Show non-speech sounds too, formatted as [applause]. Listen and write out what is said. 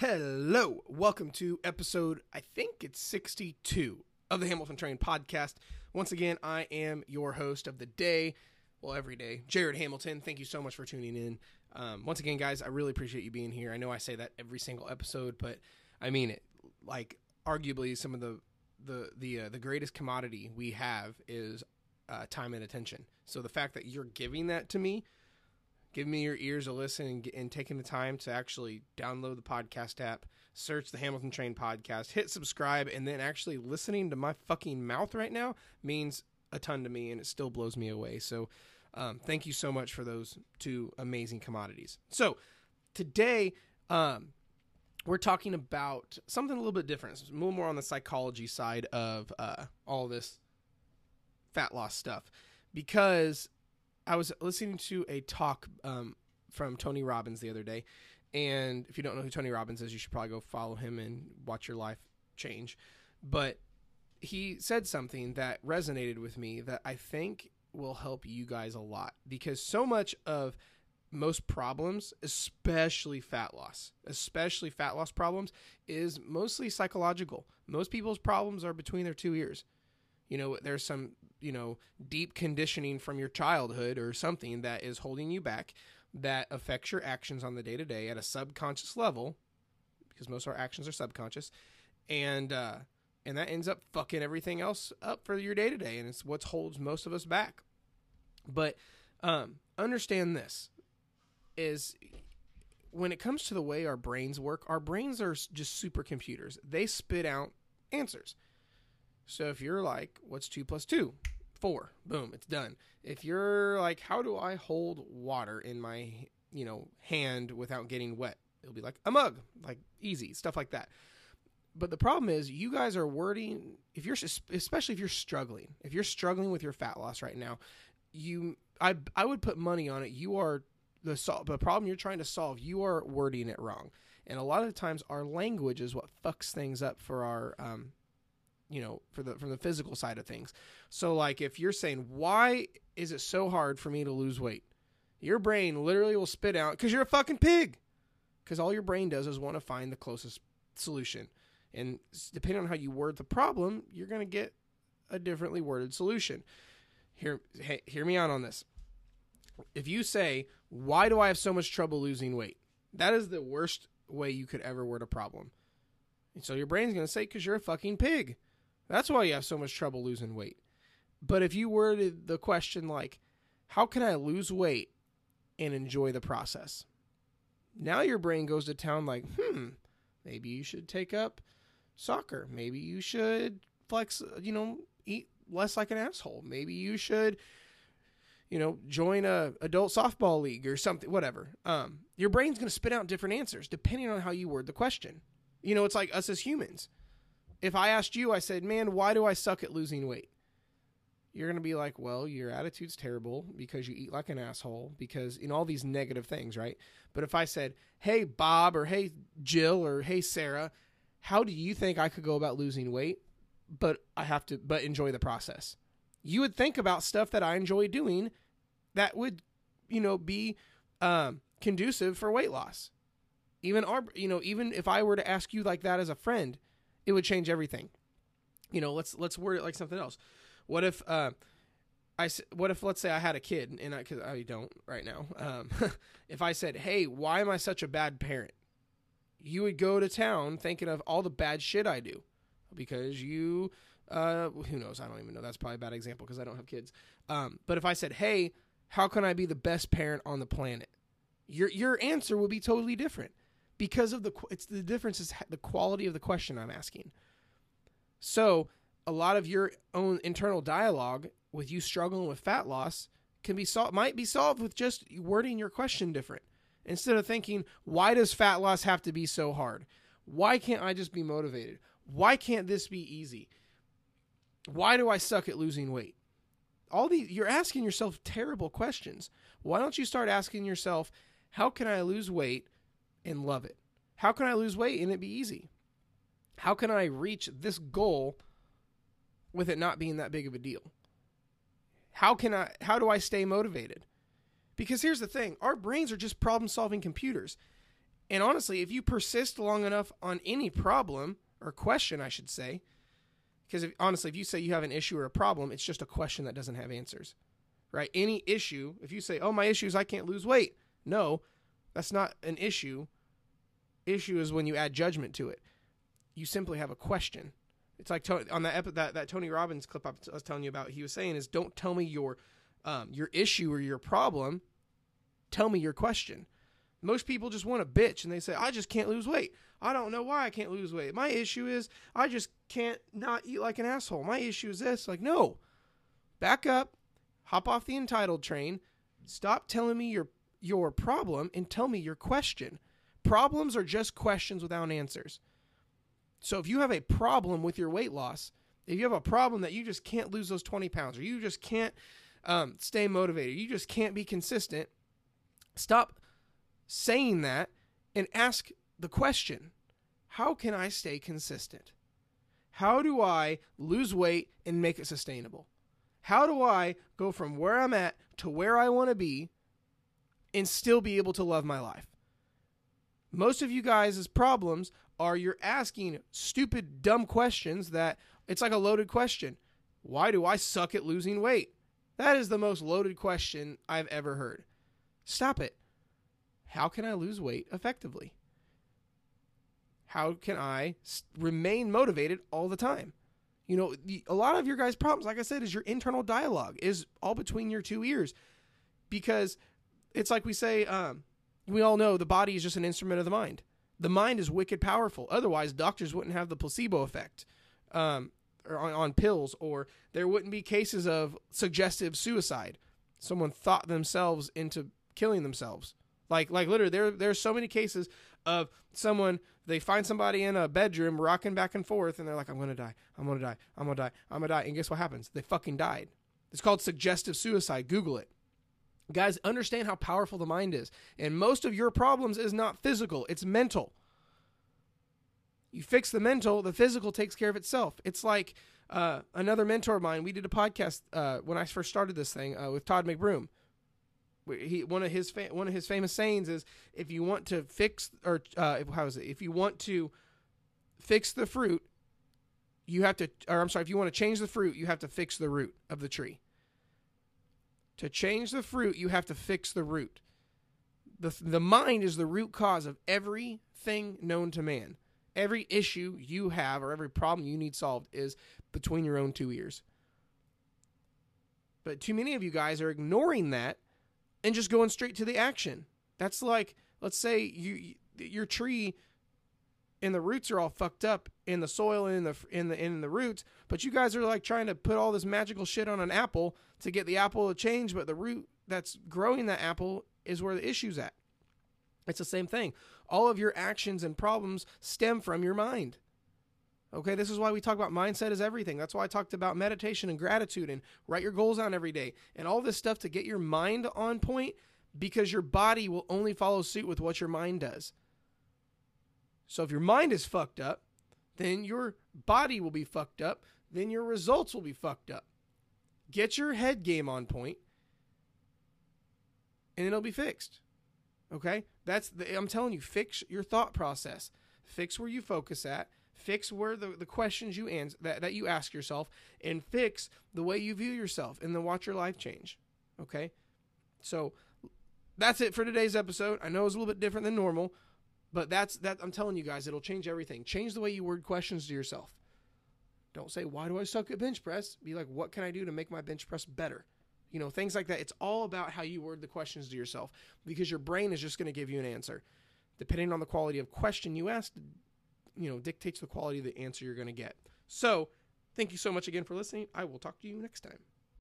Hello, welcome to episode, I think it's 62 of the Hamilton Train podcast. Once again, I am your host of the day, well, every day, Jared Hamilton. Thank you so much for tuning in. Um, once again, guys, I really appreciate you being here. I know I say that every single episode, but I mean it. Like, arguably, some of the the the uh, the greatest commodity we have is uh, time and attention. So the fact that you're giving that to me giving me your ears a listen and, and, taking the time to actually download the podcast app, search the Hamilton Train podcast, hit subscribe, and then actually listening to my fucking mouth right now means a ton to me and it still blows me away. So, um, thank you so much for those two amazing commodities. So, today, um, we're talking about something a little bit different. A little more on the psychology side of uh, all this fat loss stuff because I was listening to a talk um, from Tony Robbins the other day, and if you don't know who Tony Robbins is, you should probably go follow him and watch your life change. But he said something that resonated with me that I think will help you guys a lot because so much of most problems, especially fat loss, especially fat loss problems, is mostly psychological. Most people's problems are between their two ears. You know, there's some you know deep conditioning from your childhood or something that is holding you back that affects your actions on the day to day at a subconscious level because most of our actions are subconscious and uh and that ends up fucking everything else up for your day to day and it's what holds most of us back. But um understand this is when it comes to the way our brains work our brains are just supercomputers. They spit out answers so if you're like, what's two plus two? Four. Boom, it's done. If you're like, how do I hold water in my, you know, hand without getting wet? It'll be like a mug, like easy, stuff like that. But the problem is, you guys are wording, if you're, especially if you're struggling, if you're struggling with your fat loss right now, you, I, I would put money on it. You are the, sol- the problem you're trying to solve, you are wording it wrong. And a lot of times, our language is what fucks things up for our um, you know for the from the physical side of things. So like if you're saying why is it so hard for me to lose weight? Your brain literally will spit out because you're a fucking pig. Because all your brain does is want to find the closest solution. And depending on how you word the problem you're going to get a differently worded solution. Hear hey, hear me out on this. If you say why do i have so much trouble losing weight? That is the worst way you could ever word a problem. And so your brain's going to say because you're a fucking pig that's why you have so much trouble losing weight. But if you worded the question like, how can I lose weight and enjoy the process? Now your brain goes to town like, hmm, maybe you should take up soccer. Maybe you should flex, you know, eat less like an asshole. Maybe you should, you know, join a adult softball league or something, whatever. Um, your brain's going to spit out different answers depending on how you word the question. You know, it's like us as humans if I asked you, I said, man, why do I suck at losing weight? You're going to be like, well, your attitude's terrible because you eat like an asshole, because in all these negative things, right? But if I said, hey, Bob, or hey, Jill, or hey, Sarah, how do you think I could go about losing weight? But I have to, but enjoy the process. You would think about stuff that I enjoy doing that would, you know, be um, conducive for weight loss. Even our, you know, even if I were to ask you like that as a friend, it would change everything. You know, let's let's word it like something else. What if uh, I what if let's say I had a kid and I cause I don't right now. Um, [laughs] if I said, "Hey, why am I such a bad parent?" You would go to town thinking of all the bad shit I do because you uh, who knows? I don't even know. That's probably a bad example because I don't have kids. Um, but if I said, "Hey, how can I be the best parent on the planet?" Your your answer would be totally different because of the it's the difference is the quality of the question I'm asking. So, a lot of your own internal dialogue with you struggling with fat loss can be solved might be solved with just wording your question different. Instead of thinking, why does fat loss have to be so hard? Why can't I just be motivated? Why can't this be easy? Why do I suck at losing weight? All these you're asking yourself terrible questions. Why don't you start asking yourself, how can I lose weight and love it? How can I lose weight and it be easy? How can I reach this goal with it not being that big of a deal? How can I how do I stay motivated? Because here's the thing, our brains are just problem-solving computers. And honestly, if you persist long enough on any problem or question, I should say, because if, honestly, if you say you have an issue or a problem, it's just a question that doesn't have answers, right? Any issue, if you say, "Oh, my issue is I can't lose weight," no, that's not an issue. Issue is when you add judgment to it. You simply have a question. It's like on that epi- that that Tony Robbins clip I was telling you about. He was saying is, "Don't tell me your um, your issue or your problem. Tell me your question." Most people just want to bitch and they say, "I just can't lose weight." I don't know why I can't lose weight. My issue is I just can't not eat like an asshole. My issue is this. Like, no. Back up, hop off the entitled train, stop telling me your your problem and tell me your question. Problems are just questions without answers. So if you have a problem with your weight loss, if you have a problem that you just can't lose those 20 pounds or you just can't um, stay motivated, you just can't be consistent, stop saying that and ask the question how can I stay consistent? How do I lose weight and make it sustainable? How do I go from where I'm at to where I want to be and still be able to love my life? Most of you guys' problems are you're asking stupid, dumb questions that it's like a loaded question. Why do I suck at losing weight? That is the most loaded question I've ever heard. Stop it. How can I lose weight effectively? how can I remain motivated all the time? You know, the, a lot of your guys' problems, like I said, is your internal dialogue is all between your two ears, because it's like we say, um, we all know the body is just an instrument of the mind. The mind is wicked powerful. Otherwise, doctors wouldn't have the placebo effect um, on, on pills, or there wouldn't be cases of suggestive suicide. Someone thought themselves into killing themselves. Like, like literally, there there's so many cases of someone they find somebody in a bedroom rocking back and forth and they're like i'm gonna die i'm gonna die i'm gonna die i'm gonna die and guess what happens they fucking died it's called suggestive suicide google it guys understand how powerful the mind is. And most of your problems is not physical it's mental. You fix the mental the physical takes care of itself. It's like uh, another mentor of mine we did a podcast uh, when i first started this thing uh, with todd mcbroom. He one of his fa- one of his famous sayings is if you want to fix or uh, how is it? If you want to fix the fruit you have to or I'm sorry if you want to change the fruit you have to fix the root of the tree to change the fruit you have to fix the root. The the mind is the root cause of everything known to man. Every issue you have or every problem you need solved is between your own two ears. But too many of you guys are ignoring that and just going straight to the action. That's like, let's say you your tree and the roots are all fucked up in the soil and in the in the in the roots, but you guys are like trying to put all this magical shit on an apple to get the apple to change, but the root that's growing that apple is where the issue's at. It's the same thing. All of your actions and problems stem from your mind. Okay, this is why we talk about mindset is everything. That's why I talked about meditation and gratitude and write your goals down every day and all this stuff to get your mind on point because your body will only follow suit with what your mind does. So if your mind is fucked up, then your body will be fucked up, then your results will be fucked up. Get your head game on point and it'll be fixed. Okay? That's the, I'm telling you, fix your thought process. Fix where you focus at fix where the, the questions you answer that, that you ask yourself and fix the way you view yourself and then watch your life change okay so that's it for today's episode i know it's a little bit different than normal but that's that i'm telling you guys it'll change everything change the way you word questions to yourself don't say why do i suck at bench press be like what can i do to make my bench press better you know things like that it's all about how you word the questions to yourself because your brain is just going to give you an answer depending on the quality of question you ask you know dictates the quality of the answer you're going to get. So, thank you so much again for listening. I will talk to you next time.